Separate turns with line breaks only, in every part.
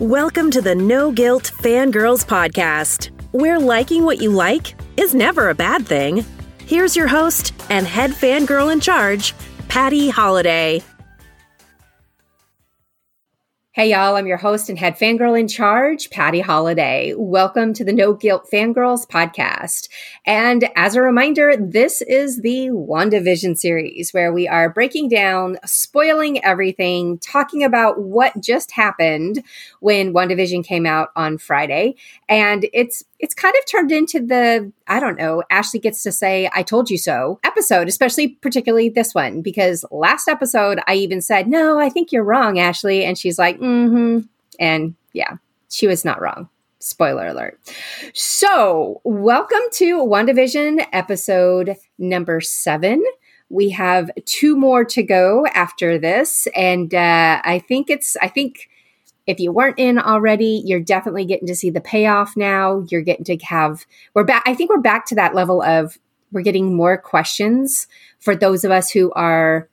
Welcome to the No Guilt Fangirls Podcast, where liking what you like is never a bad thing. Here's your host and head fangirl in charge, Patty Holiday.
Hey, y'all, I'm your host and head fangirl in charge, Patty Holiday. Welcome to the No Guilt Fangirls podcast. And as a reminder, this is the WandaVision series where we are breaking down, spoiling everything, talking about what just happened when WandaVision came out on Friday. And it's it's kind of turned into the I don't know, Ashley gets to say I told you so episode, especially particularly this one because last episode I even said, "No, I think you're wrong, Ashley." And she's like, "Mhm." And yeah, she was not wrong. Spoiler alert. So, welcome to WandaVision episode number 7 we have two more to go after this and uh, i think it's i think if you weren't in already, you're definitely getting to see the payoff now. You're getting to have, we're back, I think we're back to that level of we're getting more questions for those of us who are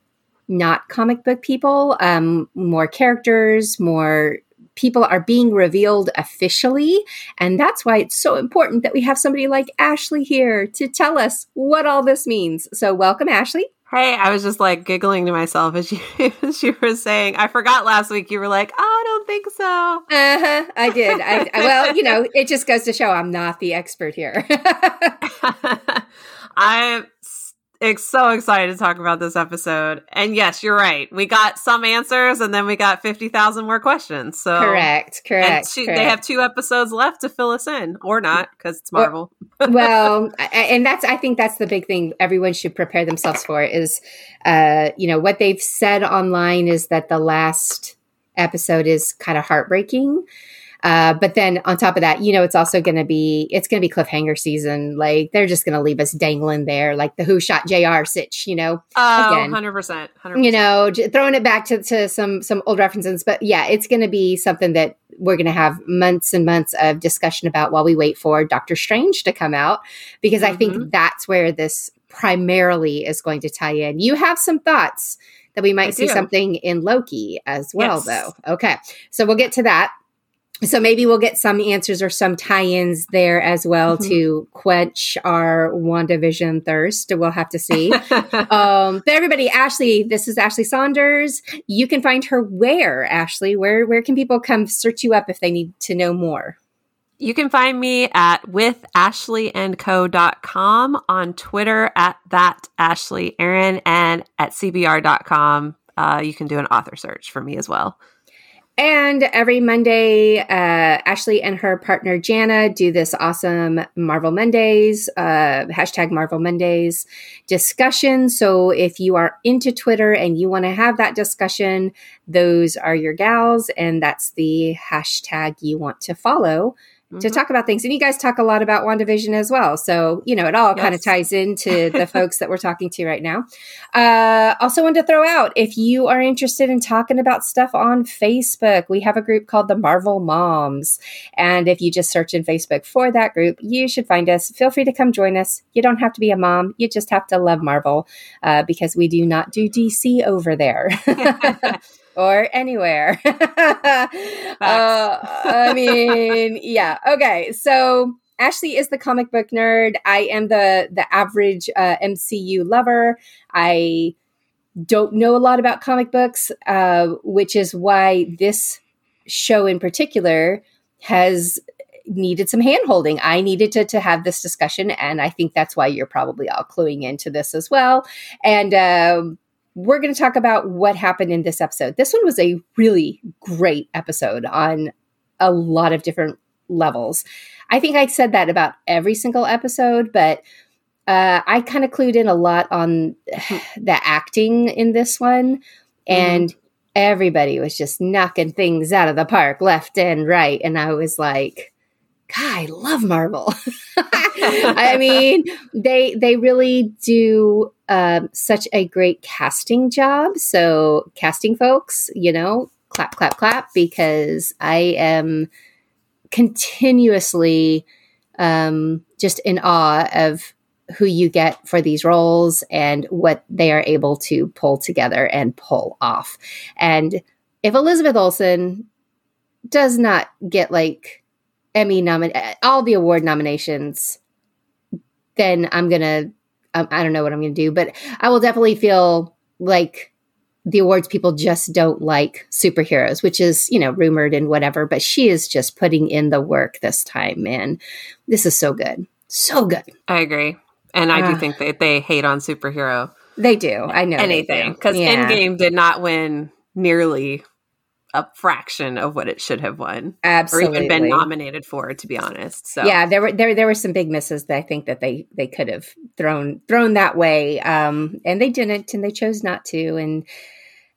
not comic book people, um, more characters, more people are being revealed officially. And that's why it's so important that we have somebody like Ashley here to tell us what all this means. So, welcome, Ashley.
Hey, I was just like giggling to myself as you as you were saying. I forgot last week you were like, oh, I don't think so.
Uh huh. I did. I, I, well, you know, it just goes to show I'm not the expert here.
I'm so excited to talk about this episode. And yes, you're right. We got some answers, and then we got fifty thousand more questions. So
correct, correct, correct.
They have two episodes left to fill us in, or not, because it's Marvel.
well, and that's I think that's the big thing everyone should prepare themselves for is, uh, you know, what they've said online is that the last episode is kind of heartbreaking. Uh, but then on top of that, you know, it's also going to be it's going to be cliffhanger season. Like they're just going to leave us dangling there, like the Who Shot J.R. sitch. You know,
oh, 100 percent,
you know, throwing it back to, to some some old references. But yeah, it's going to be something that we're going to have months and months of discussion about while we wait for Doctor Strange to come out, because mm-hmm. I think mm-hmm. that's where this primarily is going to tie in. You have some thoughts that we might I see do. something in Loki as well, yes. though. Okay, so we'll get to that so maybe we'll get some answers or some tie-ins there as well mm-hmm. to quench our WandaVision thirst. We'll have to see. um, but everybody, Ashley, this is Ashley Saunders. You can find her where, Ashley? Where where can people come search you up if they need to know more?
You can find me at with ashleyandco.com on Twitter at that Ashley Aaron and at cbr.com. Uh, you can do an author search for me as well.
And every Monday, uh, Ashley and her partner Jana do this awesome Marvel Mondays, uh, hashtag Marvel Mondays discussion. So if you are into Twitter and you want to have that discussion, those are your gals, and that's the hashtag you want to follow mm-hmm. to talk about things. And you guys talk a lot about WandaVision as well. So, you know, it all yes. kind of ties into the folks that we're talking to right now. Uh, also, wanted to throw out if you are interested in talking about stuff on Facebook, we have a group called the Marvel Moms. And if you just search in Facebook for that group, you should find us. Feel free to come join us. You don't have to be a mom, you just have to love Marvel uh, because we do not do DC over there. or anywhere. uh, I mean, yeah. Okay. So Ashley is the comic book nerd. I am the the average uh, MCU lover. I don't know a lot about comic books, uh, which is why this show in particular has needed some handholding. I needed to, to have this discussion, and I think that's why you're probably all cluing into this as well. And um, we're going to talk about what happened in this episode. This one was a really great episode on a lot of different levels. I think I said that about every single episode, but uh, I kind of clued in a lot on the acting in this one, and mm. everybody was just knocking things out of the park left and right. And I was like, God, I love Marvel. I mean, they they really do um, such a great casting job. So, casting folks, you know, clap, clap, clap, because I am continuously um, just in awe of who you get for these roles and what they are able to pull together and pull off. And if Elizabeth Olsen does not get like Emmy nomin all the award nominations, then I'm gonna um, I don't know what I'm gonna do, but I will definitely feel like the awards people just don't like superheroes, which is you know rumored and whatever. But she is just putting in the work this time, man. This is so good, so good.
I agree, and I uh, do think that they hate on superhero.
They do. I know
anything because yeah. Endgame did not win nearly a fraction of what it should have won,
absolutely,
or even been nominated for. To be honest, so
yeah, there were there there were some big misses that I think that they they could have thrown thrown that way, um, and they didn't, and they chose not to, and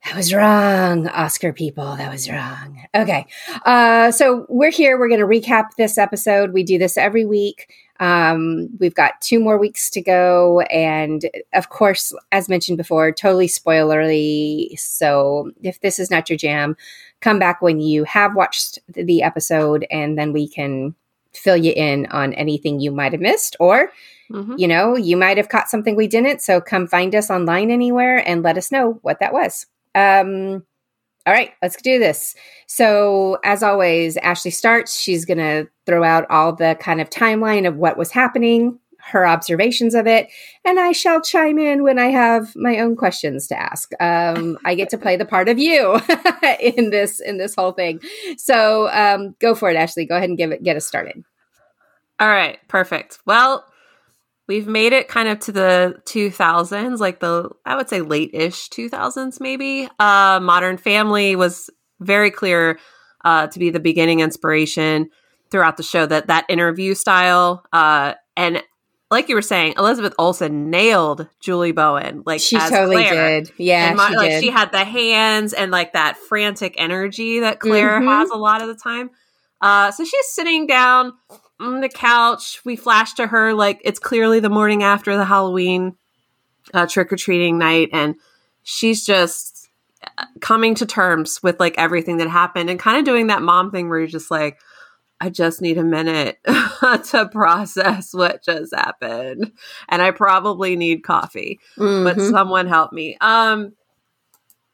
that was wrong, Oscar people. That was wrong. Okay, uh, so we're here. We're going to recap this episode. We do this every week. Um, we've got two more weeks to go. And of course, as mentioned before, totally spoilerly. So if this is not your jam, come back when you have watched the episode and then we can fill you in on anything you might have missed or mm-hmm. you know you might have caught something we didn't so come find us online anywhere and let us know what that was um all right, let's do this. So, as always, Ashley starts. She's going to throw out all the kind of timeline of what was happening, her observations of it, and I shall chime in when I have my own questions to ask. Um, I get to play the part of you in this in this whole thing. So, um, go for it, Ashley. Go ahead and give it get us started.
All right, perfect. Well, we've made it kind of to the 2000s like the i would say late-ish 2000s maybe uh modern family was very clear uh to be the beginning inspiration throughout the show that that interview style uh and like you were saying elizabeth olsen nailed julie bowen like
she totally claire. did yeah she
like
did.
she had the hands and like that frantic energy that claire mm-hmm. has a lot of the time uh so she's sitting down on the couch. We flash to her like it's clearly the morning after the Halloween uh, trick or treating night, and she's just uh, coming to terms with like everything that happened and kind of doing that mom thing where you're just like, I just need a minute to process what just happened, and I probably need coffee, mm-hmm. but someone help me. Um,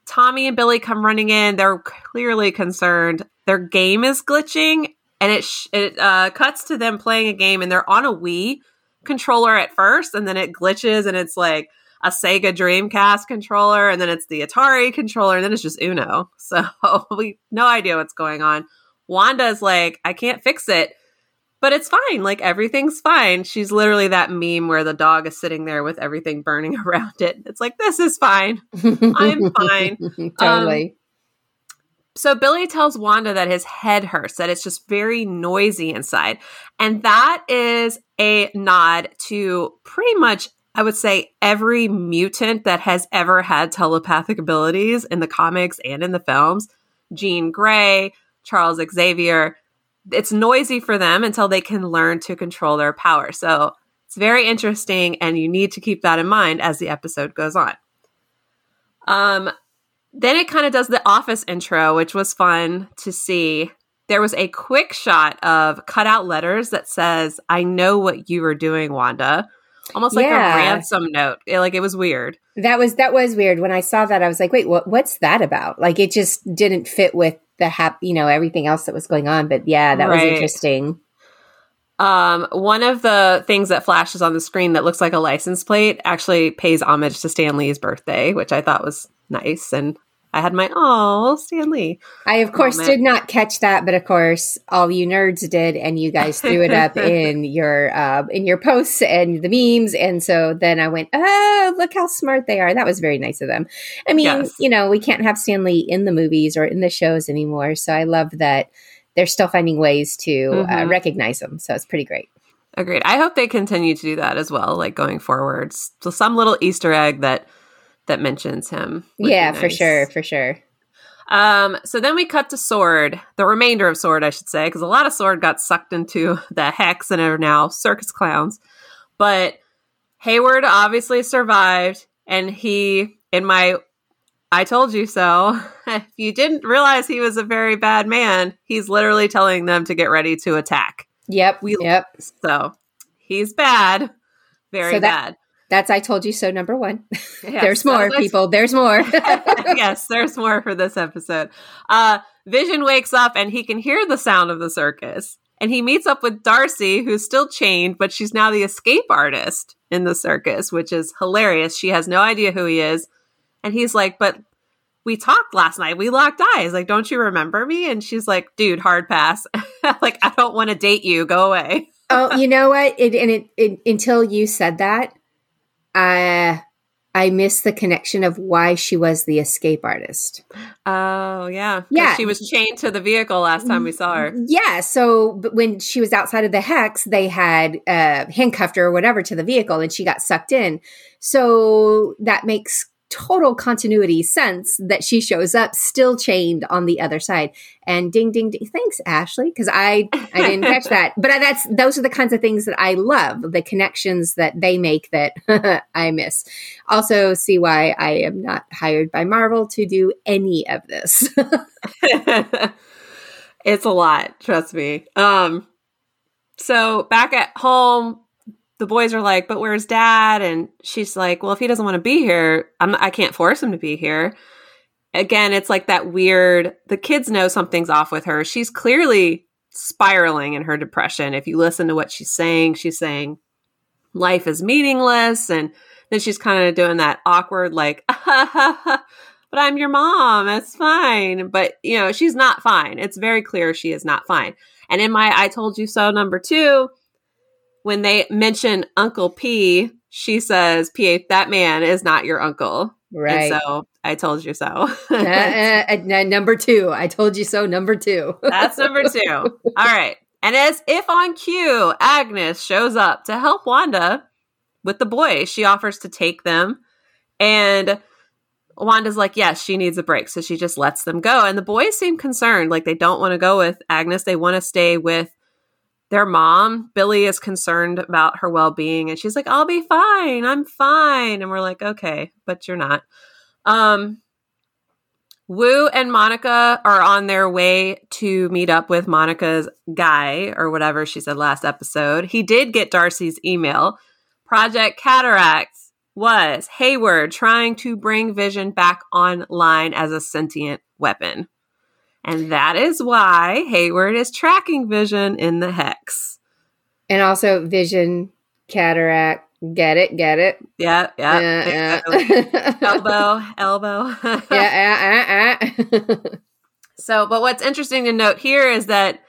Tommy and Billy come running in. They're clearly concerned. Their game is glitching, and it sh- it uh, cuts to them playing a game, and they're on a Wii controller at first, and then it glitches, and it's like a Sega Dreamcast controller, and then it's the Atari controller, and then it's just Uno. So we no idea what's going on. Wanda's like, I can't fix it, but it's fine. Like everything's fine. She's literally that meme where the dog is sitting there with everything burning around it. It's like this is fine. I'm fine.
totally. Um,
so Billy tells Wanda that his head hurts, that it's just very noisy inside. And that is a nod to pretty much, I would say, every mutant that has ever had telepathic abilities in the comics and in the films. Jean Grey, Charles Xavier. It's noisy for them until they can learn to control their power. So it's very interesting, and you need to keep that in mind as the episode goes on. Um, then it kind of does the office intro, which was fun to see. There was a quick shot of cutout letters that says, I know what you were doing, Wanda. Almost like yeah. a ransom note. It, like it was weird.
That was that was weird. When I saw that, I was like, wait, what what's that about? Like it just didn't fit with the hap you know, everything else that was going on. But yeah, that right. was interesting.
Um, one of the things that flashes on the screen that looks like a license plate actually pays homage to Stan Lee's birthday, which I thought was nice. And I had my oh Stan Lee.
I of course moment. did not catch that, but of course all you nerds did, and you guys threw it up in your uh, in your posts and the memes, and so then I went, oh, look how smart they are. That was very nice of them. I mean, yes. you know, we can't have Stan Lee in the movies or in the shows anymore, so I love that they're still finding ways to uh, mm-hmm. uh, recognize them. So it's pretty great.
Agreed. I hope they continue to do that as well, like going forwards. So some little Easter egg that that mentions him.
Yeah, nice. for sure, for sure.
Um, so then we cut to Sword, the remainder of Sword, I should say, because a lot of Sword got sucked into the hex and are now circus clowns. But Hayward obviously survived, and he, in my I told you so. if you didn't realize he was a very bad man, he's literally telling them to get ready to attack.
Yep. We, yep.
So he's bad. Very so that, bad.
That's I told you so number one. Yes, there's more, people. There's more.
yes, there's more for this episode. Uh Vision wakes up and he can hear the sound of the circus. And he meets up with Darcy, who's still chained, but she's now the escape artist in the circus, which is hilarious. She has no idea who he is. And he's like, But we talked last night. We locked eyes. Like, don't you remember me? And she's like, Dude, hard pass. like, I don't want to date you. Go away.
oh, you know what? It, and it, it, until you said that, I I miss the connection of why she was the escape artist.
Oh, yeah.
Yeah.
She was chained to the vehicle last time we saw her.
Yeah. So but when she was outside of the hex, they had uh, handcuffed her or whatever to the vehicle and she got sucked in. So that makes total continuity sense that she shows up still chained on the other side. And ding ding ding. Thanks ashley because i i didn't catch that. But that's those are the kinds of things that i love the connections that they make that i miss. Also see why i am not hired by marvel to do any of this.
It's a lot trust me. Um so back at home the boys are like, but where's dad? And she's like, well, if he doesn't want to be here, I'm, I can't force him to be here. Again, it's like that weird, the kids know something's off with her. She's clearly spiraling in her depression. If you listen to what she's saying, she's saying life is meaningless. And then she's kind of doing that awkward, like, but I'm your mom. It's fine. But, you know, she's not fine. It's very clear she is not fine. And in my I told you so number two, when they mention Uncle P, she says, "P, that man is not your uncle."
Right.
And so I told you so.
uh, uh, uh, number two. I told you so. Number two.
That's number two. All right. And as if on cue, Agnes shows up to help Wanda with the boys. She offers to take them. And Wanda's like, yes, she needs a break. So she just lets them go. And the boys seem concerned. Like they don't want to go with Agnes. They want to stay with their mom, Billy, is concerned about her well being and she's like, I'll be fine. I'm fine. And we're like, okay, but you're not. Um, Woo and Monica are on their way to meet up with Monica's guy or whatever she said last episode. He did get Darcy's email. Project Cataract was Hayward trying to bring Vision back online as a sentient weapon. And that is why Hayward is tracking Vision in the hex.
And also Vision, cataract, get it, get it.
Yeah, yeah.
yeah.
elbow, elbow.
yeah, uh, uh, uh.
so, but what's interesting to note here is that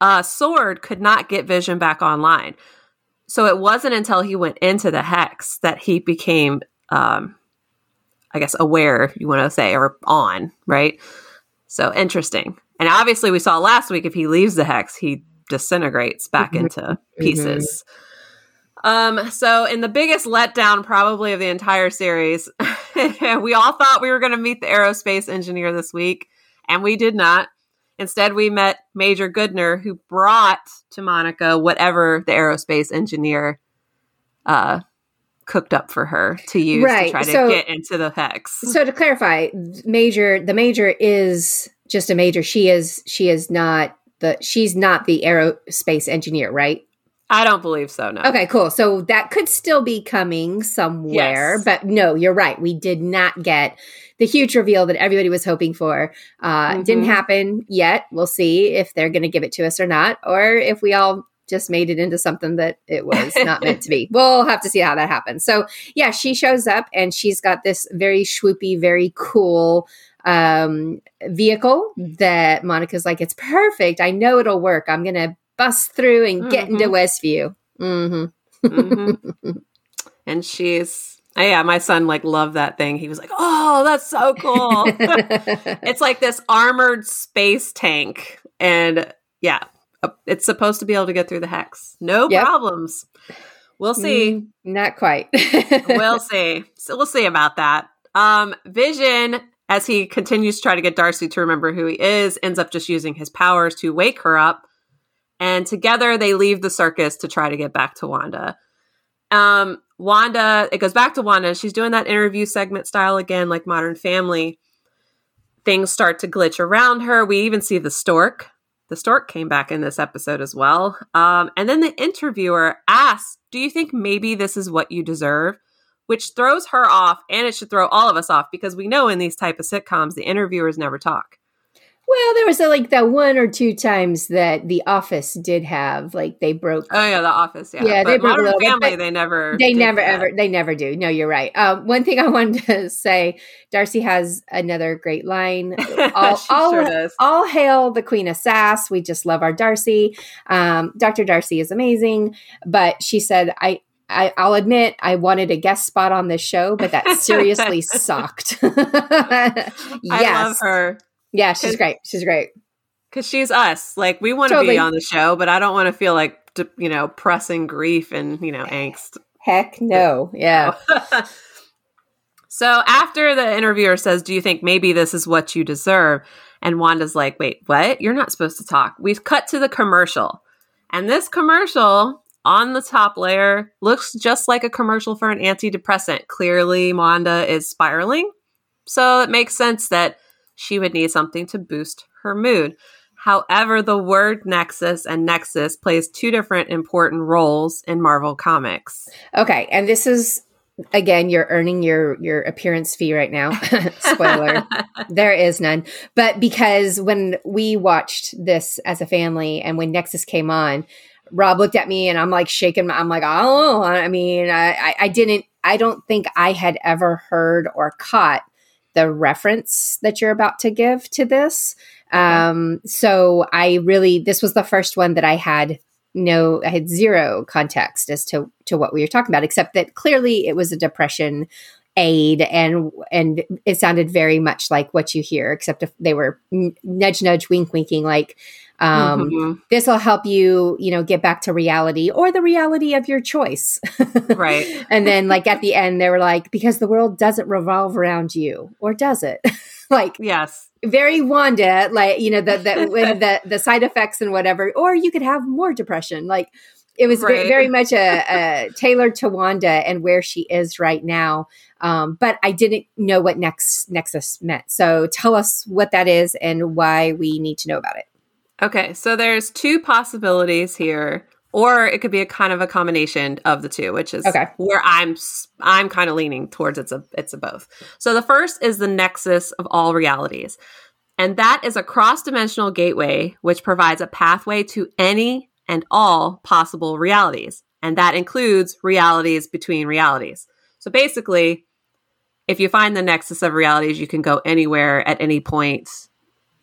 uh, Sword could not get Vision back online. So it wasn't until he went into the hex that he became, um, I guess, aware, you want to say, or on, right? So interesting. And obviously, we saw last week if he leaves the hex, he disintegrates back
Mhm.
into pieces. Um, so in the biggest letdown probably of the entire series, we all thought we were going to meet the aerospace engineer this week, and we did not. Instead, we met Major Goodner, who brought to Monica whatever the aerospace engineer uh, cooked up for her to use
Right,
to try to
so-
get into the hex.
so to clarify, major the major is just a major. She is she is not the she's not the aerospace engineer, right?
I don't believe so. No.
Okay, cool. So that could still be coming somewhere,
Yes.
but no, you're right. We did not get the huge reveal that everybody was hoping for. Uh,
Mhm.
Didn't happen yet. We'll see if they're going to give it to us or not, or if we all just made it into something that it was not meant to be. We'll have to see how that happens. So yeah, she shows up and she's got this very swoopy, very cool um vehicle that Monica's like, it's perfect. I know it'll work. I'm gonna bust through and get into Westview. hmm
Mhm. and she's oh, yeah my son like loved that thing he was like oh that's so cool it's like this armored space tank and yeah it's supposed to be able to get through the hex. No
Yep.
problems. We'll see.
Mm, not quite.
we'll see. So we'll see about that. Um vision as he continues to try to get darcy to remember who he is ends up just using his powers to wake her up. And together they leave the circus to try to get back to wanda. Um wanda it goes back to wanda. She's doing that interview segment style again like modern family. Things start to glitch around her. We even see the stork the stork came back in this episode as well. Um, and then the interviewer asks do you think maybe this is what you deserve? Which throws her off and it should throw all of us off because we know in these type of sitcoms the interviewers never talk
Well, there was a, like that one or two times that The Office did have like they broke.
Oh yeah, The Office. Yeah,
Yeah,
but
they broke
Modern
little bit,
Family. They never.
They never
that.
ever. They never do. No, you're right. Um, one thing I wanted to say, Darcy has another great line. All,
She
all,
sure does.
all hail the Queen of Sass. We just love our Darcy. Um, Dr. Darcy is amazing, but she said, "I." I, I'll admit I wanted a guest spot on this show, but that seriously sucked. yes.
I love her
Yeah, she's great. She's great.
because she's us. Like we want to
Totally.
be on the show, but I don't want to feel like you know pressing grief and you know angst.
Heck no. Yeah.
So after the interviewer says, "Do you think maybe this is what you deserve?" and Wanda's like, "Wait, what? You're not supposed to talk." We've cut to the commercial, and this commercial on the top layer looks just like a commercial for an antidepressant. Clearly, Wanda is spiraling, so it makes sense that she would need something to boost her mood. However, the word nexus and nexus plays two different important roles in Marvel Comics.
Okay, and this is again you're earning your your appearance fee right now. Spoiler. there is none. But because when we watched this as a family and when Nexus came on, Rob looked at me and I'm like shaking my I'm like, "Oh, I mean, I I, I didn't I don't think I had ever heard or caught the reference that you're about to give to this. Um so I really this was the first one that I had no I had zero context as to to what we were talking about except that clearly it was a depression aid and and it sounded very much like what you hear except if they were nudge nudge wink winking like um
Mhm.
this will help you you know get back to reality or the reality of your choice
Right.
and then like at the end they were like because the world doesn't revolve around you or does it like
Yes.
very Wanda, like you know the the when the the side effects and whatever, or you could have more depression. Like it was
Right.
very much a, a tailored to Wanda and where she is right now. Um, but I didn't know what next Nexus meant. So tell us what that is and why we need to know about it.
Okay, so there's two possibilities here, or it could be a kind of a combination of the two, which is
Okay.
where I'm I'm kind of leaning towards it's a it's a both. So the first is the nexus of all realities, and that is a cross-dimensional gateway which provides a pathway to any and all possible realities, and that includes realities between realities. So basically, if you find the nexus of realities, you can go anywhere at any point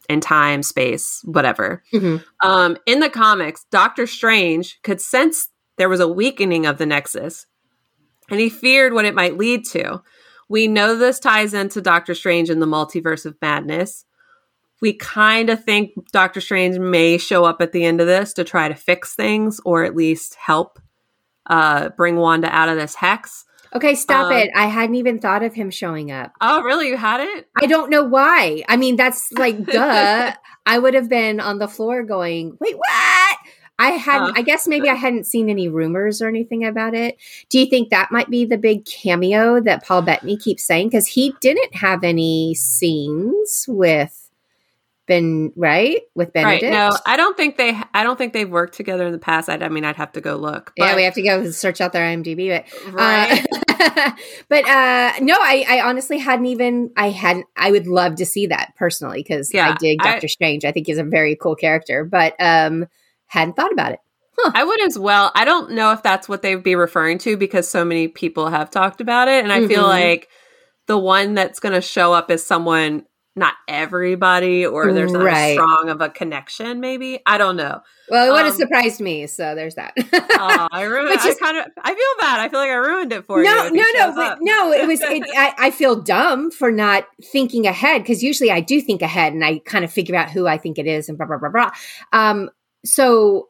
in time, space, whatever.
Mhm.
Um, in the comics, Doctor Strange could sense there was a weakening of the Nexus, and he feared what it might lead to. We know this ties into Doctor Strange and the Multiverse of Madness. We kind of think Doctor Strange may show up at the end of this to try to fix things or at least help uh, bring Wanda out of this hex.
Okay, stop
Um,
it. I hadn't even thought of him showing up.
Oh, really? You had it?
I don't know why. I mean, that's like, duh. I would have been on the floor going, wait, what? I hadn't,
Uh.
I guess maybe I hadn't seen any rumors or anything about it. Do you think that might be the big cameo that Paul Bettany keeps saying? Because he didn't have any scenes with Ben, right? With Benedict.
Right. No, I don't think they. I don't think they've worked together in the past. I, I mean, I'd have to go look.
yeah, we have to go search out their IMDb, but
right.
Uh, but uh, no, I, I honestly hadn't even. I hadn't. I would love to see that personally because I
Yeah,
dig
I-
Doctor Strange. I think he's a very cool character, but um, hadn't thought about it.
I would as well. I don't know if that's what they'd be referring to because so many people have talked about it. And I feel
Mhm.
like the one that's going to show up is someone, not everybody, or there's not
Right.
as strong of a connection, maybe. I don't know.
Well, it would have
Um,
surprised me. So there's that.
Oh, I ruined
Which
I
is-
kind of, I feel bad. I feel like I ruined it for you.
no,
if
no, no, but no. It was. It, I, I feel dumb for not thinking ahead because usually I do think ahead and I kind of figure out who I think it is and blah blah blah blah. Um, so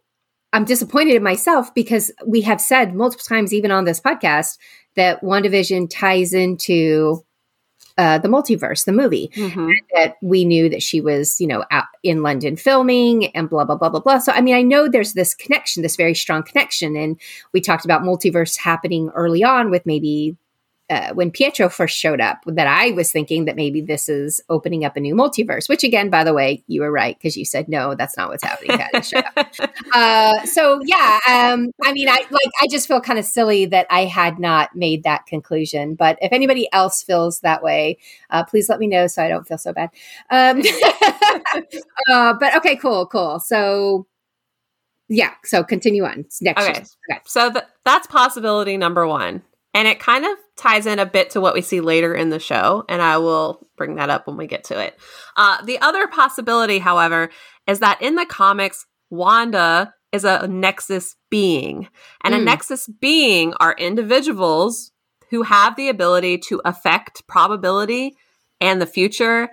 I'm disappointed in myself because we have said multiple times, even on this podcast, that WandaVision ties into uh, the multiverse, the movie
Mhm.
that we knew that she was, you know, out in London filming and blah, blah, blah, blah, blah. So, I mean, I know there's this connection, this very strong connection. And we talked about multiverse happening early on with maybe uh, when Pietro first showed up that I was thinking that maybe this is opening up a new multiverse. Which again, by the way, you were right because you said no, that's not what's happening. uh, so yeah, um, I mean, I like I just feel kind of silly that I had not made that conclusion. But if anybody else feels that way, uh, please let me know so I don't feel so bad. Um, uh, but okay, cool, cool. So yeah, so continue on. Next.
Okay. okay. So th- that's possibility number one. And it kind of ties in a bit to what we see later in the show, and I will bring that up when we get to it. Uh, the other possibility, however, is that in the comics, Wanda is a nexus being. And mm. a hmm. nexus being are individuals who have the ability to affect probability and the future.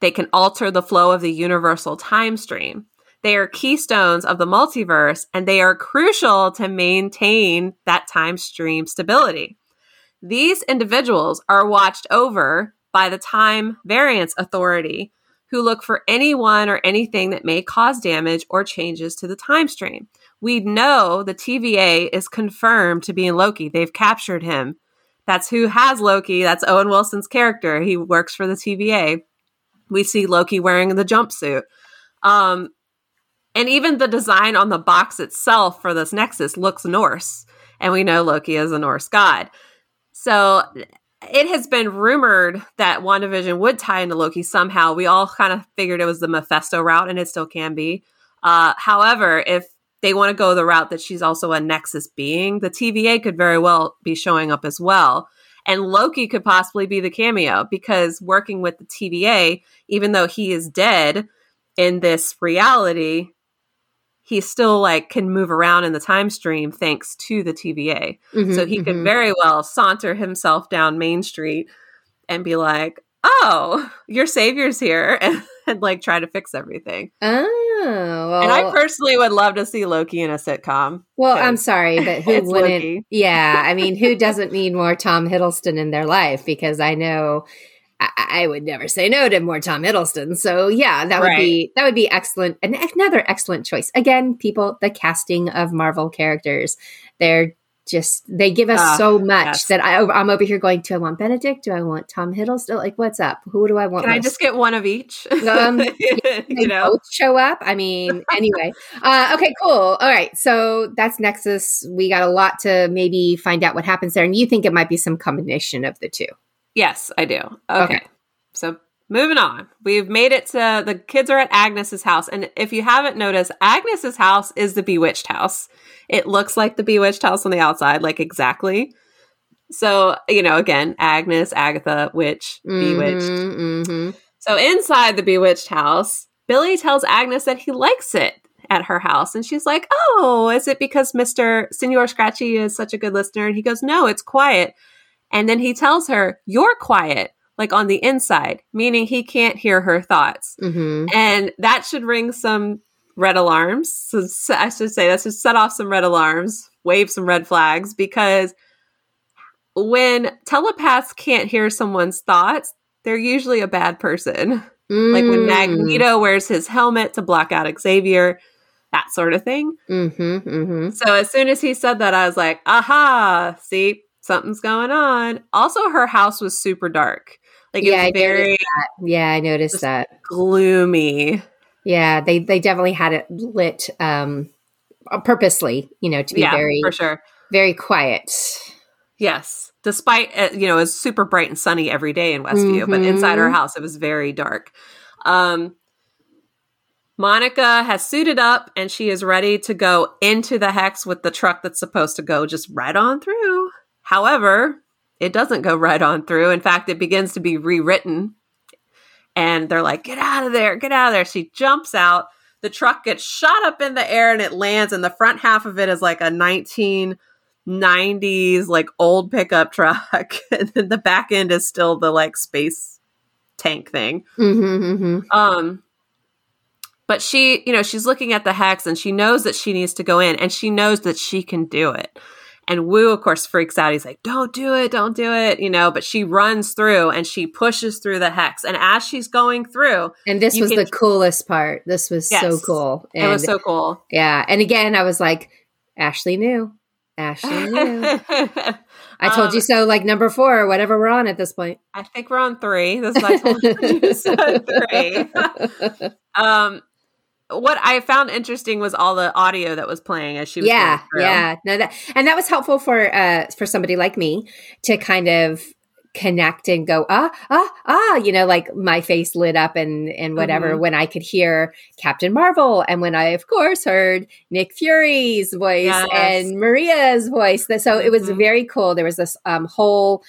They can alter the flow of the universal time stream. They are keystones of the multiverse and they are crucial to maintain that time stream stability. These individuals are watched over by the Time Variance Authority, who look for anyone or anything that may cause damage or changes to the time stream. We know the TVA is confirmed to be in Loki. They've captured him. That's who has Loki. That's Owen Wilson's character. He works for the TVA. We see Loki wearing the jumpsuit. Um, and even the design on the box itself for this Nexus looks Norse. And we know Loki is a Norse god. So it has been rumored that WandaVision would tie into Loki somehow. We all kind of figured it was the Mephisto route, and it still can be. Uh, however, if they want to go the route that she's also a Nexus being, the TVA could very well be showing up as well. And Loki could possibly be the cameo because working with the TVA, even though he is dead in this reality, he still like can move around in the time stream thanks to the TVA. Mm-hmm, so he mm-hmm. could very well saunter himself down Main Street and be like, "Oh, your savior's here," and, and like try to fix everything.
Oh, well,
and I personally would love to see Loki in a sitcom.
Well, I'm sorry, but who wouldn't? Loki. Yeah, I mean, who doesn't need more Tom Hiddleston in their life? Because I know I, would never say no to more Tom Hiddleston. So yeah, that would right. be that would be excellent. And another excellent choice. Again, people, the casting of Marvel characters, they're just they give us uh, so much yes. that I, am over here going, do I want Benedict? Do I want Tom Hiddleston? Like, what's up? Who do I want?
Can most? I just get one of each? Um,
you know, both show up. I mean, anyway. Uh, okay, cool. All right, so that's Nexus. We got a lot to maybe find out what happens there, and you think it might be some combination of the two.
Yes, I do. Okay. okay. So moving on. We've made it to the kids are at Agnes's house. And if you haven't noticed, Agnes's house is the bewitched house. It looks like the bewitched house on the outside, like exactly. So, you know, again, Agnes, Agatha, witch, mm-hmm, bewitched. Mm-hmm. So inside the bewitched house, Billy tells Agnes that he likes it at her house. And she's like, Oh, is it because Mr. Senor Scratchy is such a good listener? And he goes, No, it's quiet. And then he tells her, You're quiet, like on the inside, meaning he can't hear her thoughts. Mm-hmm. And that should ring some red alarms. So I should say that should set off some red alarms, wave some red flags, because when telepaths can't hear someone's thoughts, they're usually a bad person. Mm. Like when mm. Magneto wears his helmet to block out Xavier, that sort of thing. Mm-hmm, mm-hmm. So as soon as he said that, I was like, aha, see, something's going on. Also, her house was super dark. Like yeah, it was very
yeah, I noticed that
gloomy.
Yeah, they they definitely had it lit um purposely, you know, to be
yeah,
very
for sure,
very quiet.
Yes, despite uh, you know, it's super bright and sunny every day in Westview, mm-hmm. but inside her mm-hmm. house it was very dark. Um, Monica has suited up and she is ready to go into the hex with the truck that's supposed to go just right on through. However, it doesn't go right on through. In fact, it begins to be rewritten. And they're like, get out of there, get out of there. She jumps out. The truck gets shot up in the air and it lands, and the front half of it is like a 1990s, like old pickup truck. and then the back end is still the like space tank thing. Mm-hmm, mm-hmm. Um, but she, you know, she's looking at the hex and she knows that she needs to go in and she knows that she can do it. And Woo, of course, freaks out. He's like, don't do it, don't do it, you know, but she runs through and she pushes through the hex. And as she's going through,
and this was can, the coolest part. This was yes, so cool.
And, it was so cool.
Yeah. And again, I was like, Ashley knew. Ashley knew. I told um, you so, like number four, or whatever we're on at this point.
I think we're on three. This is I told you so three. um, what I found interesting was all the audio that was playing as she was.
Yeah, yeah. No, that and that was helpful for uh for somebody like me to kind of connect and go ah ah ah you know like my face lit up and and whatever mm-hmm. when i could hear captain marvel and when i of course heard nick fury's voice yes. and maria's voice so it was mm-hmm. very cool there was this um, whole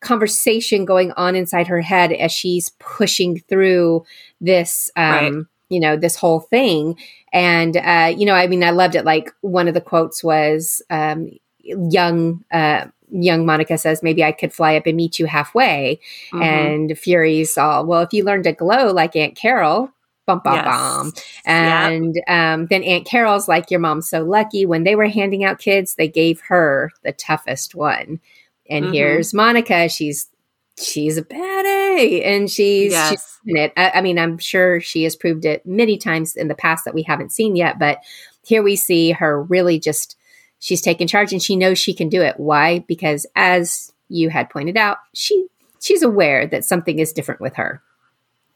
conversation going on inside her head as she's pushing through this um, right. You know this whole thing and uh, you know i mean i loved it like one of the quotes was um, young uh, young Monica says, maybe I could fly up and meet you halfway. Mm-hmm. And Fury's all, well, if you learn to glow like Aunt Carol, bum, bum, yes. bum. And yep. um, then Aunt Carol's like, your mom's so lucky. When they were handing out kids, they gave her the toughest one. And mm-hmm. here's Monica. She's she's a bad A, and she's, yes. she's it. I, I mean, I'm sure she has proved it many times in the past that we haven't seen yet, but here we see her really just she's taking charge and she knows she can do it. Why? Because as you had pointed out, she she's aware that something is different with her.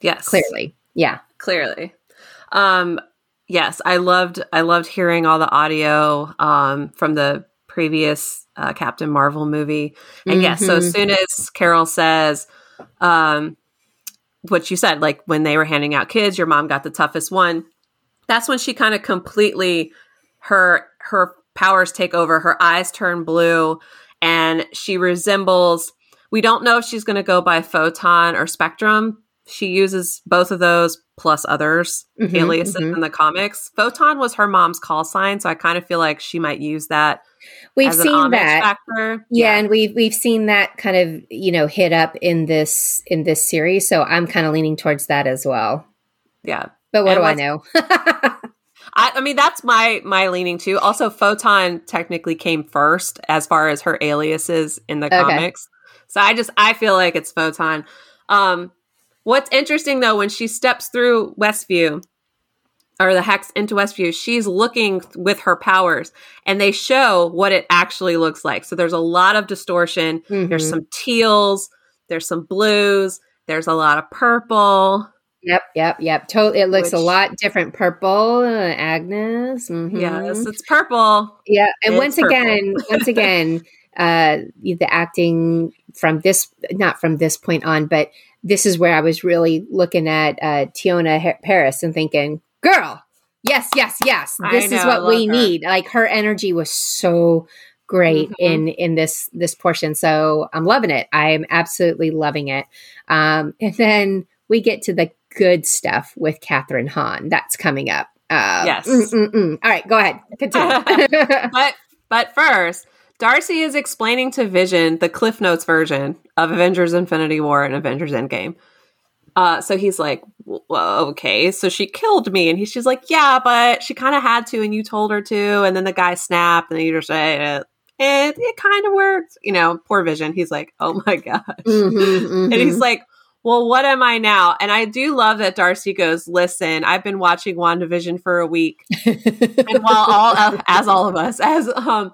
Yes.
Clearly. Yeah.
Clearly. Um yes, I loved I loved hearing all the audio um from the previous uh, Captain Marvel movie. And mm-hmm. yes, so as mm-hmm. soon as Carol says um what you said like when they were handing out kids, your mom got the toughest one. That's when she kind of completely her her powers take over. Her eyes turn blue and she resembles, we don't know if she's going to go by photon or spectrum. She uses both of those plus others mm-hmm, aliases mm-hmm. in the comics. Photon was her mom's call sign, so I kind of feel like she might use that.
We've seen that. Yeah, yeah, and we've we've seen that kind of you know hit up in this in this series. So I'm kind of leaning towards that as well.
Yeah,
but what and do I know?
I, I, mean, that's my my leaning too. Also, Photon technically came first as far as her aliases in the okay. comics. So I just I feel like it's Photon. Um, what's interesting though, when she steps through Westview or the hex into Westview, she's looking with her powers, and they show what it actually looks like. So there's a lot of distortion. Mm-hmm. There's some teals. There's some blues. There's a lot of purple.
Yep, yep, yep. Totally, it looks Which, a lot different. Purple, uh, Agnes.
Mm-hmm. Yes, it's purple.
Yeah, and it's once purple. again, once again, uh, the acting from this, not from this point on, but this is where I was really looking at uh, Teyonah Parris and thinking, "Girl, yes, yes, yes, this know, is what we her. need." Like her energy was so great mm-hmm. in in this this portion, so I'm loving it. I am absolutely loving it. Um, and then we get to the good stuff with Kathryn Hahn. That's coming up.
Uh, yes. Mm, mm,
mm. All right, go ahead. Continue.
but but first, Darcy is explaining to Vision the Cliff Notes version of Avengers: Infinity War and Avengers: Endgame. Uh, so he's like, well, okay, so she killed me, and he's just like, yeah, but she kind of had to, and you told her to, and then the guy snapped, and he just said, it, it kind of worked, you know. Poor Vision. He's like, oh my gosh, mm-hmm, mm-hmm. and he's like, well, what am I now? And I do love that Darcy goes, listen, I've been watching WandaVision for a week. and while all, uh, as all of us, as, um,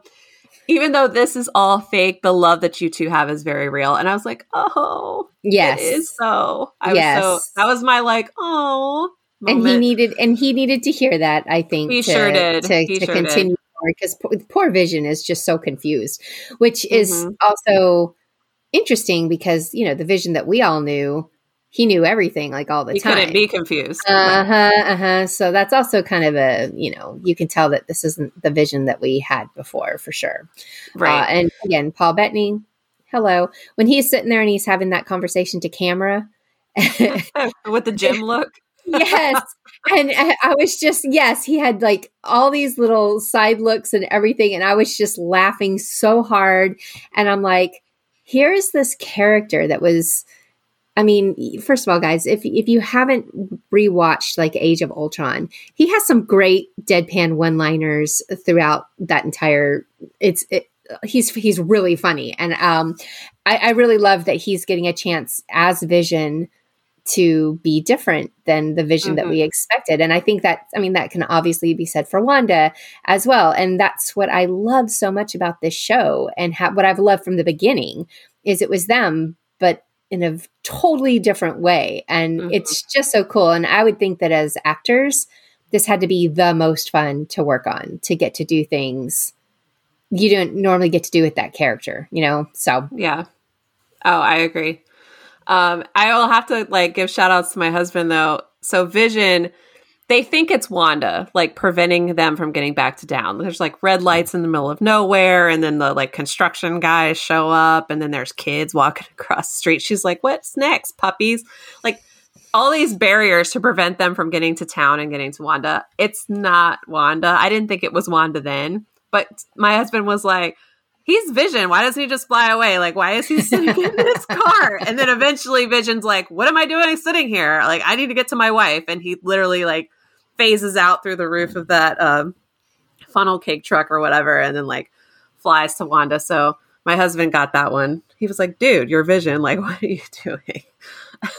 even though this is all fake, the love that you two have is very real. And I was like, oh, yes, it is so. I yes. was so, that was my like, oh,
moment. and he needed, and he needed to hear that. I think
he to, sure did
to,
he
to sure continue because poor Vision is just so confused, which is mm-hmm. also interesting because you know the vision that we all knew he knew everything like all the
he
time.
couldn't be confused.
Uh huh. Uh huh. So that's also kind of a you know you can tell that this isn't the vision that we had before for sure. Right. Uh, and again, Paul Bettany, hello. When he's sitting there and he's having that conversation to camera
with the Jim look.
yes. And I was just, yes, he had like all these little side looks and everything. And I was just laughing so hard. And I'm like, here's this character that was I mean, first of all, guys, if if you haven't rewatched like Age of Ultron, he has some great deadpan one-liners throughout that entire. It's it, he's he's really funny, and um, I, I really love that he's getting a chance as Vision to be different than the vision mm-hmm. that we expected. And I think that, I mean, that can obviously be said for Wanda as well. And that's what I love so much about this show and ha- what I've loved from the beginning is it was them, but in a totally different way. And mm-hmm. it's just so cool. And I would think that as actors, this had to be the most fun to work on to get to do things you don't normally get to do with that character, you know? So,
yeah. Oh, I agree. Um, I will have to like give shout outs to my husband though. So Vision, they think it's Wanda, like preventing them from getting back to down. There's like red lights in the middle of nowhere, and then the like construction guys show up, and then there's kids walking across the street. She's like, What's next, puppies? Like all these barriers to prevent them from getting to town and getting to Wanda. It's not Wanda. I didn't think it was Wanda then, but my husband was like, he's Vision. Why doesn't he just fly away? Like, why is he sitting in his car? And then eventually Vision's like, what am I doing sitting here? Like, I need to get to my wife. And he literally like phases out through the roof of that um, funnel cake truck or whatever, and then like flies to Wanda. So my husband got that one. He was like, dude, your Vision. Like, what are you doing?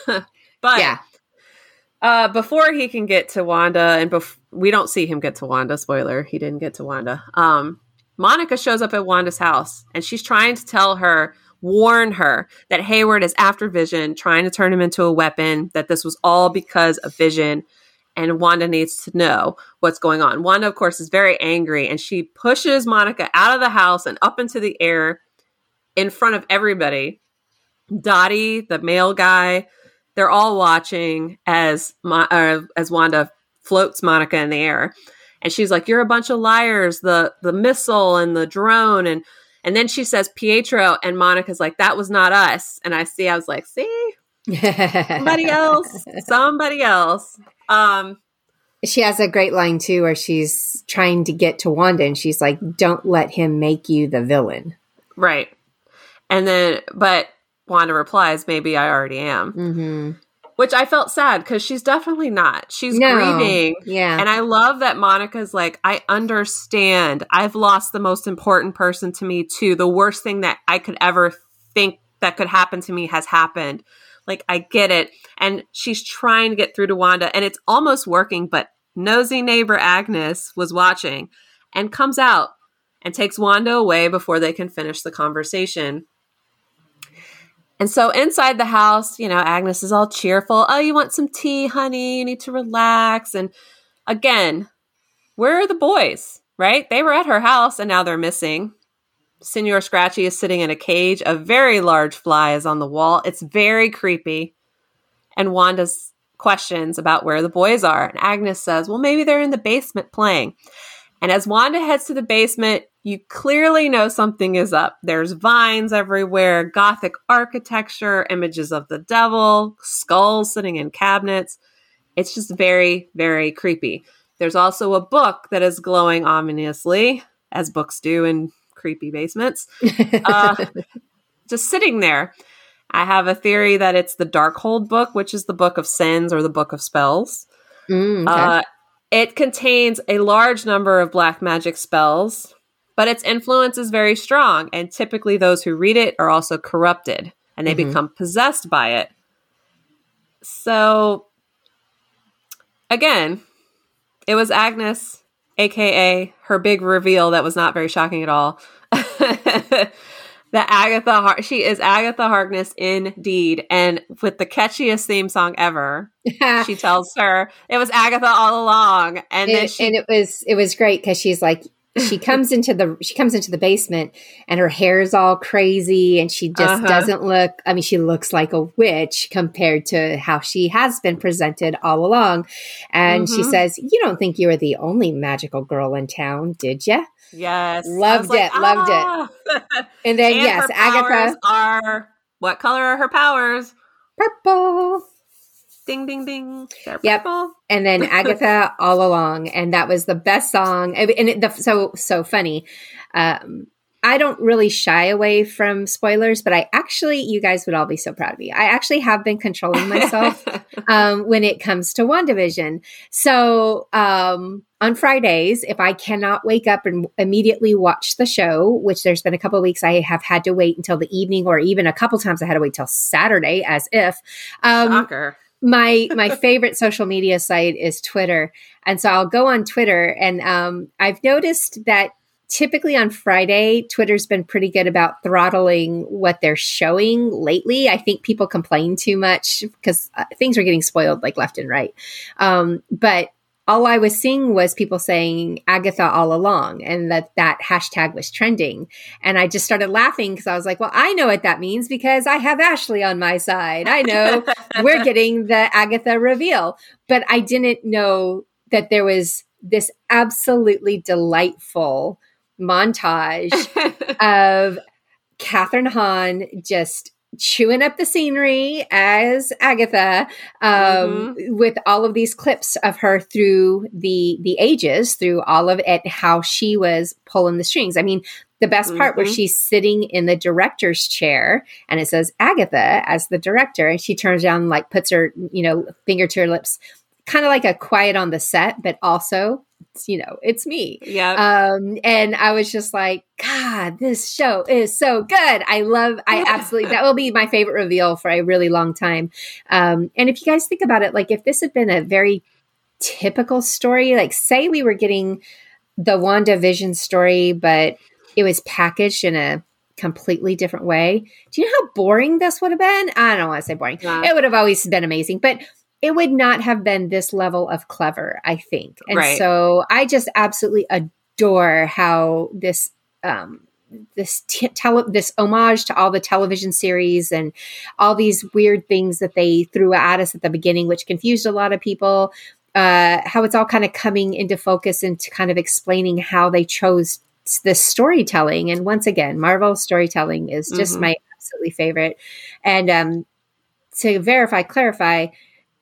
but yeah. Uh, before he can get to Wanda, and bef- we don't see him get to Wanda. Spoiler: he didn't get to Wanda. Um, Monica shows up at Wanda's house and she's trying to tell her, warn her that Hayward is after Vision, trying to turn him into a weapon, that this was all because of Vision. And Wanda needs to know what's going on. Wanda, of course, is very angry and she pushes Monica out of the house and up into the air in front of everybody. Dottie, the mail guy, they're all watching as uh, as Wanda floats Monica in the air and she's like you're a bunch of liars the the missile and the drone and and then she says pietro and monica's like that was not us and i see i was like see somebody else somebody else um
she has a great line too where she's trying to get to wanda and she's like don't let him make you the villain
right and then but wanda replies maybe i already am mm-hmm which I felt sad because she's definitely not. She's no. grieving.
Yeah.
And I love that Monica's like, I understand. I've lost the most important person to me, too. The worst thing that I could ever think that could happen to me has happened. Like, I get it. And she's trying to get through to Wanda, and it's almost working, but nosy neighbor Agnes was watching and comes out and takes Wanda away before they can finish the conversation. And so inside the house, you know, Agnes is all cheerful. Oh, you want some tea, honey? You need to relax. And again, where are the boys? Right? They were at her house and now they're missing. Senor Scratchy is sitting in a cage. A very large fly is on the wall. It's very creepy. And Wanda's questions about where the boys are. And Agnes says, well, maybe they're in the basement playing. And as Wanda heads to the basement, you clearly know something is up. There's vines everywhere, gothic architecture, images of the devil, skulls sitting in cabinets. It's just very, very creepy. There's also a book that is glowing ominously, as books do in creepy basements, uh, just sitting there. I have a theory that it's the Darkhold book, which is the book of sins or the book of spells. Mm, okay. uh, it contains a large number of black magic spells, but its influence is very strong, and typically those who read it are also corrupted and they mm-hmm. become possessed by it. So, again, it was Agnes, aka her big reveal that was not very shocking at all. that Agatha Har- she is Agatha Harkness indeed, and with the catchiest theme song ever. she tells her it was Agatha all along, and
it,
she-
and it was it was great because she's like she comes into the she comes into the basement and her hair is all crazy and she just uh-huh. doesn't look i mean she looks like a witch compared to how she has been presented all along and mm-hmm. she says you don't think you were the only magical girl in town did you
Yes.
Loved it. Like, loved ah. it. And then, and yes, Agatha.
Are what color are her powers?
Purple.
Ding, ding, ding.
They're yep. Purple. And then Agatha all along. And that was the best song. And it, the, so, so funny. Um, I don't really shy away from spoilers, but I actually, you guys would all be so proud of me. I actually have been controlling myself um, when it comes to WandaVision. So um, on Fridays, if I cannot wake up and immediately watch the show, which there's been a couple weeks I have had to wait until the evening, or even a couple times I had to wait till Saturday, as if. Um,
Shocker.
My my favorite social media site is Twitter, and so I'll go on Twitter, and um, I've noticed that typically on Friday, Twitter's been pretty good about throttling what they're showing lately. I think people complain too much because uh, things are getting spoiled like left and right. Um, but all I was seeing was people saying Agatha all along and that that hashtag was trending. And I just started laughing because I was like, well, I know what that means because I have Ashley on my side. I know we're getting the Agatha reveal, but I didn't know that there was this absolutely delightful montage of Kathryn Hahn just chewing up the scenery as Agatha um, mm-hmm. with all of these clips of her through the the ages, through all of it, how she was pulling the strings. I mean, the best part mm-hmm. where she's sitting in the director's chair and it says Agatha as the director, and she turns down, like puts her, you know, finger to her lips, kind of like a quiet on the set, but also you know, it's me.
Yeah.
Um, and I was just like, God, this show is so good. I love, I absolutely, that will be my favorite reveal for a really long time. Um, and if you guys think about it, like if this had been a very typical story, like say we were getting the WandaVision story, but it was packaged in a completely different way. Do you know how boring this would have been? I don't want to say boring. Yeah. It would have always been amazing, but it would not have been this level of clever, I think. And right. so I just absolutely adore how this um, this t- tele- this homage to all the television series and all these weird things that they threw at us at the beginning, which confused a lot of people. Uh, how it's all kind of coming into focus and to kind of explaining how they chose this storytelling. And once again, Marvel storytelling is just mm-hmm. my absolutely favorite. And um, to verify, clarify,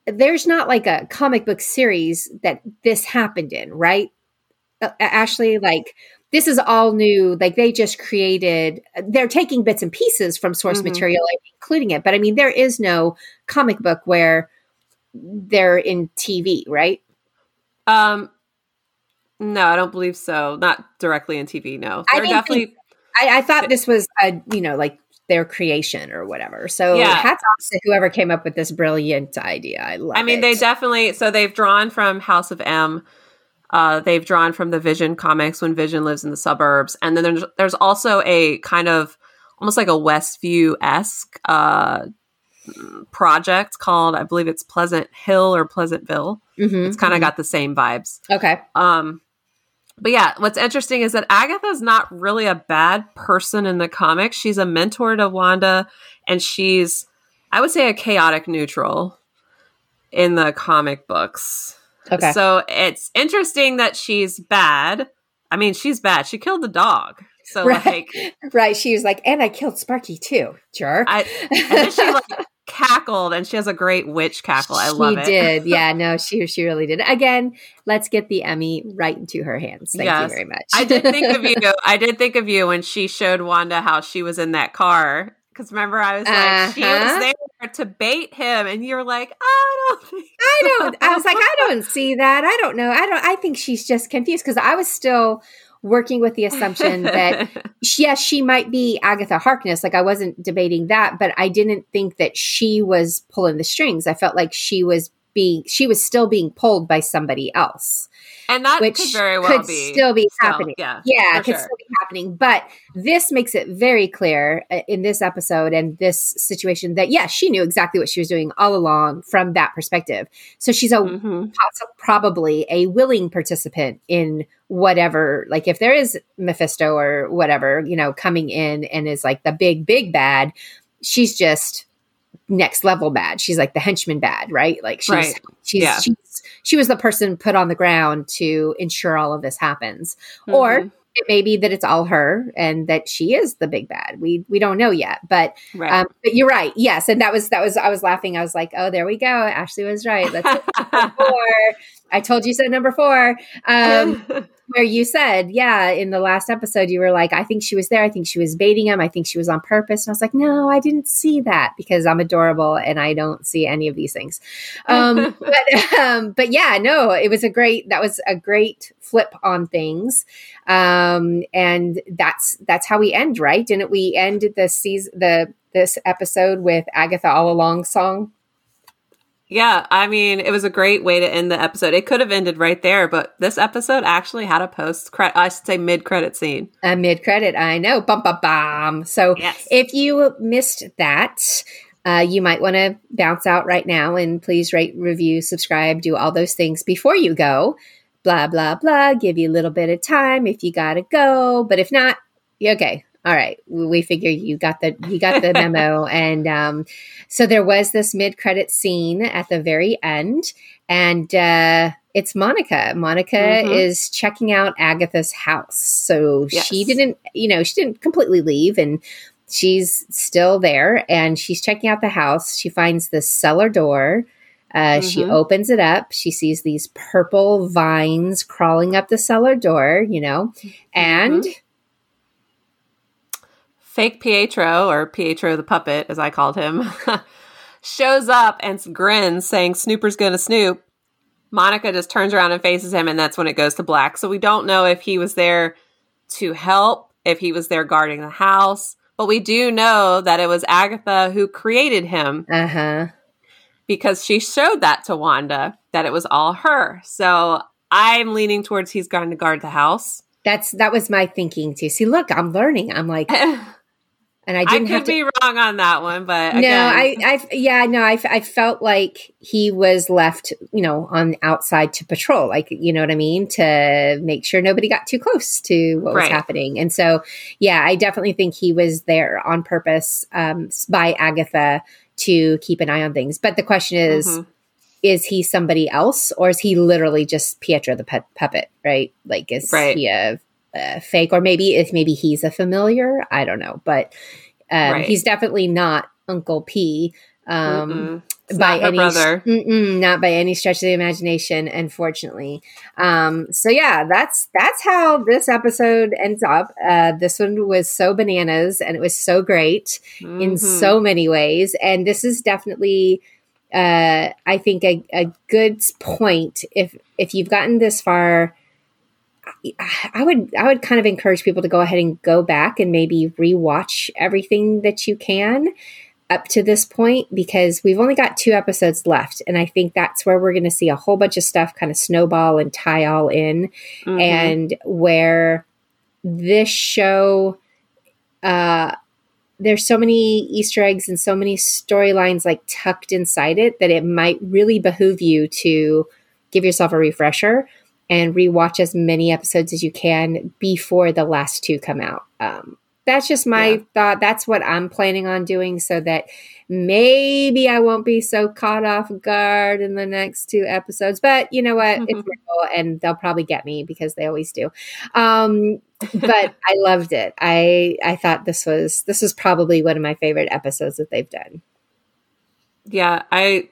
there's not like a comic book series that this happened in, right? Uh, Ashley, like this is all new. Like they just created, they're taking bits and pieces from source mm-hmm. material, including it. But I mean, there is no comic book where they're in TV, right?
Um, no, I don't believe so. Not directly in TV. No, they're I definitely.
Think, I, I, thought this was a you know like their creation or whatever. So yeah. hats off to whoever came up with this brilliant idea. I love it.
I mean,
it.
they definitely so they've drawn from House of M. Uh, they've drawn from the Vision comics when Vision lives in the suburbs, and then there's there's also a kind of almost like a Westview esque uh, project called I believe it's Pleasant Hill or Pleasantville. Mm-hmm, it's kind of mm-hmm. got the same vibes.
Okay.
Um, but yeah, what's interesting is that Agatha's not really a bad person in the comics. She's a mentor to Wanda, and she's, I would say, a chaotic neutral in the comic books. Okay. So it's interesting that she's bad. I mean, she's bad. She killed the dog. So
right.
like,
right? She was like, and I killed Sparky too, jerk. I,
and then she like cackled and she has a great witch cackle. I love
it. She did. Yeah, no, she she really did. Again, let's get the Emmy right into her hands. Thank yes. you very much.
I did think of you. I did think of you when she showed Wanda how she was in that car. Because remember, I was like, uh-huh. she was uh-huh. there to bait him, and you're like, I don't think.
I don't. I was like, I don't see that. I don't know. I don't. I think she's just confused because I was still working with the assumption that yes, she might be Agatha Harkness. Like I wasn't debating that, but I didn't think that she was pulling the strings. I felt like she was being she was still being pulled by somebody else
and that which could very well
could
be
still be still, happening yeah yeah could sure. still be happening but this makes it very clear uh, in this episode and this situation that yeah she knew exactly what she was doing all along from that perspective so she's a mm-hmm. probably a willing participant in whatever like if there is mephisto or whatever you know coming in and is like the big big bad she's just next level bad. She's like the henchman bad, right? Like she's right. she's, yeah. she's she was the person put on the ground to ensure all of this happens. Mm-hmm. Or it may be that it's all her and that she is the big bad. We we don't know yet, but right. um, but you're right. Yes, and that was that was I was laughing. I was like, oh, there we go. Ashley was right. Let's four. I told you so. Number four. Um, where you said, yeah, in the last episode, you were like, I think she was there. I think she was baiting him. I think she was on purpose. And I was like, no, I didn't see that because I'm adorable and I don't see any of these things. Um, but, um, but yeah, no, it was a great, that was a great flip on things. Um, and that's, that's how we end, right? Didn't we end the season, the, this episode with Agatha All Along song?
Yeah, I mean, it was a great way to end the episode. It could have ended right there, but this episode actually had a post credit, I should say mid credit scene.
A mid credit, I know. Bum, bum, bum. So
Yes.
if you missed that, uh, you might want to bounce out right now and please rate, review, subscribe, do all those things before you go. Blah, blah, blah. Give you a little bit of time if you got to go. But if not, you're okay. All right, we figure you got the you got the memo, and um, so there was this mid credit scene at the very end, and uh, it's Monica. Monica
Mhm.
is checking out Agatha's house, so
Yes.
she didn't, you know, she didn't completely leave, and she's still there, and she's checking out the house. She finds the cellar door. Uh, She
Mhm.
opens it up. She sees these purple vines crawling up the cellar door, you know, and
Fake Pietro, or Pietro the puppet, as I called him, shows up and grins, saying, Snooper's gonna snoop. Monica just turns around and faces him, and that's when it goes to black. So we don't know if he was there to help, if he was there guarding the house, but we do know that it was Agatha who created him
uh huh.
because she showed that to Wanda, that it was all her. So I'm leaning towards he's going to guard the house.
That's that was my thinking too. See, look, I'm learning. I'm like, and I didn't
could
have to.
be wrong on that one, but
no,
again,
I, I, yeah, no, I, I felt like he was left, you know, on outside to patrol, like, you know what I mean, to make sure nobody got too close to what was happening. And so, yeah, I definitely think he was there on purpose um, by Agatha to keep an eye on things. But the question is,
Mhm.
is he somebody else, or is he literally just Pietro the pu- puppet? Right? Like, is
Right.
he a, a fake, or maybe if maybe he's a familiar? I don't know, but um,
Right.
he's definitely not Uncle P. Um, by any
brother.
not by any stretch of the imagination, unfortunately. Um, so yeah, that's that's how this episode ends up. Uh, this one was so bananas, and it was so great in
Mhm.
so many ways. And this is definitely, uh, I think, a, a good point. If if you've gotten this far, I- I would I would kind of encourage people to go ahead and go back and maybe rewatch everything that you can up to this point because we've only got two episodes left, and I think that's where we're going to see a whole bunch of stuff kind of snowball and tie all in
Mhm.
and where this show uh there's so many easter eggs and so many storylines like tucked inside it that it might really behoove you to give yourself a refresher and rewatch as many episodes as you can before the last two come out um that's just my
Yeah.
thought that's what i'm planning on doing so that maybe i won't be so caught off guard in the next two episodes but you know what it's Marvel, and they'll probably get me because they always do um but I loved it. I I thought this was this was probably one of my favorite episodes that they've done.
Yeah, I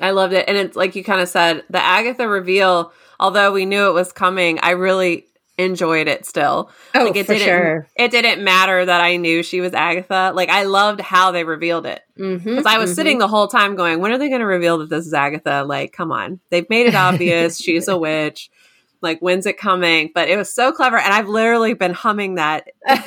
I loved it. And it's like you kind of said, the Agatha reveal, although we knew it was coming, I really enjoyed it still.
Oh,
like it
for
didn't
sure.
it didn't matter that I knew she was Agatha. Like I loved how they revealed it.
Mm-hmm,
Because I was sitting the whole time going, when are they going to reveal that this is Agatha? Like, come on. They've made it obvious. She's a witch. Like, when's it coming? But it was so clever. And I've literally been humming that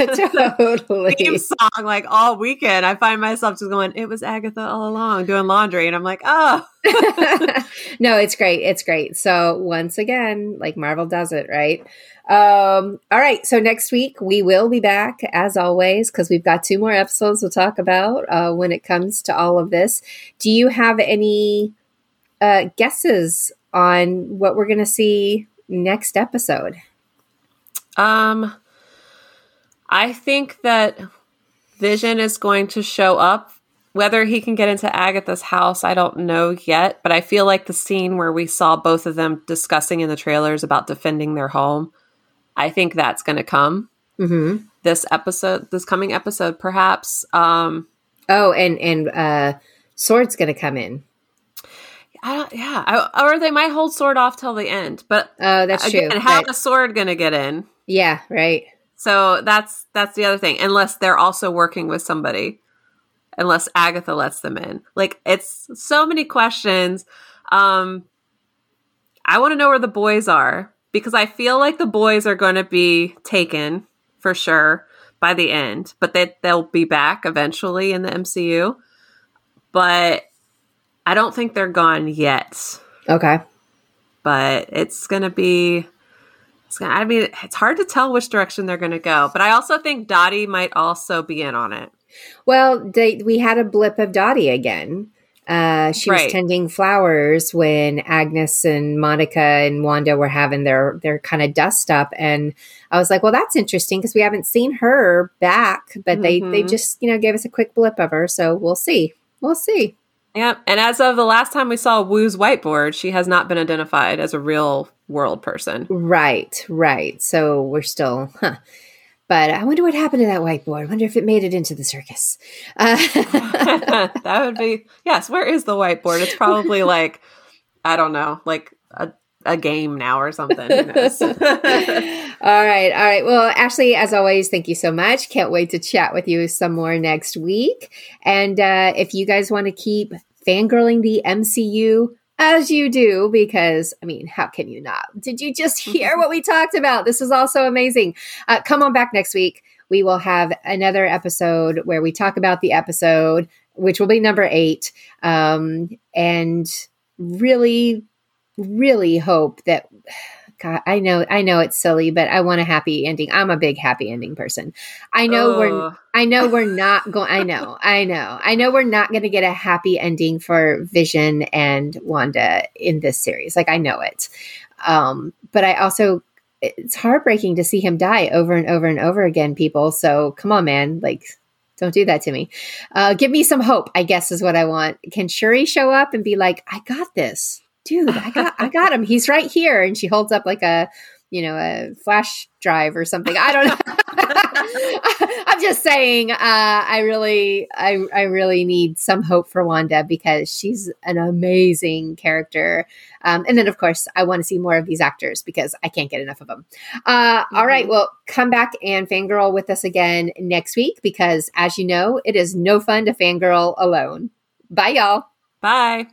totally.
theme song like all weekend. I find myself just going, it was Agatha all along doing laundry. And I'm like, oh,
no, it's great. It's great. So once again, like Marvel does it, right? Um, all right. So next week we will be back as always because we've got two more episodes to talk about uh, when it comes to all of this. Do you have any uh, guesses on what we're going to see next episode?
Um, I think that Vision is going to show up. Whether he can get into Agatha's house, I don't know yet. But I feel like the scene where we saw both of them discussing in the trailers about defending their home, I think that's going to come
Mm-hmm.
this episode, this coming episode, perhaps. Um,
Oh, and and uh, Sword's going to come in.
I don't, yeah, I, or they might hold Sword off till the end. But
Oh, that's
again,
true.
how
But-
is Sword going to get in?
yeah, right.
So that's that's the other thing. Unless they're also working with somebody, unless Agatha lets them in. Like it's so many questions. Um, I want to know where the boys are because I feel like the boys are going to be taken for sure by the end, but they they'll be back eventually in the MCU. But I don't think they're gone yet.
Okay.
But it's going to be it's gonna, I mean, it's hard to tell which direction they're going to go, but I also think Dottie might also be in on it.
Well, they, we had a blip of Dottie again. Uh, she right. was tending flowers when Agnes and Monica and Wanda were having their their kind of dust up, and I was like, "Well, that's interesting because we haven't seen her back, but mm-hmm. they they mm-hmm. just you know gave us a quick blip of her, so we'll see, we'll see."
Yep. And as of the last time we saw Woo's whiteboard, she has not been identified as a real world person.
Right, right. So we're still, huh. But I wonder what happened to that whiteboard. I wonder if it made it into the circus. Uh-
that would be, yes. Where is the whiteboard? It's probably like, I don't know, like a a game now or something. all
right. All right. Well, Ashley, as always, thank you so much. Can't wait to chat with you some more next week. And uh, if you guys want to keep fangirling the MCU, as you do, because I mean, how can you not? Did you just hear what we talked about? This is also amazing. Uh, come on back next week. We will have another episode where we talk about the episode, which will be number eight, um, and really, really hope that God, I know, I know it's silly, but I want a happy ending. I'm a big happy ending person. I know uh. we're, I know we're not going. I know, I know, I know we're not going to get a happy ending for Vision and Wanda in this series. Like I know it, um, but I also, it's heartbreaking to see him die over and over and over again. People, so come on, man, like. Don't do that to me. Uh, give me some hope, I guess, is what I want. Can Shuri show up and be like, I got this? Dude, I got I got him. He's right here. And she holds up like a, you know, a flash drive or something. I don't know. I'm just saying, uh, I really, I, I really need some hope for Wanda because she's an amazing character. Um, and then, of course, I want to see more of these actors because I can't get enough of them. Uh, mm-hmm. all right, mm-hmm. well, come back and fangirl with us again next week because, as you know, it is no fun to fangirl alone. Bye, y'all.
Bye.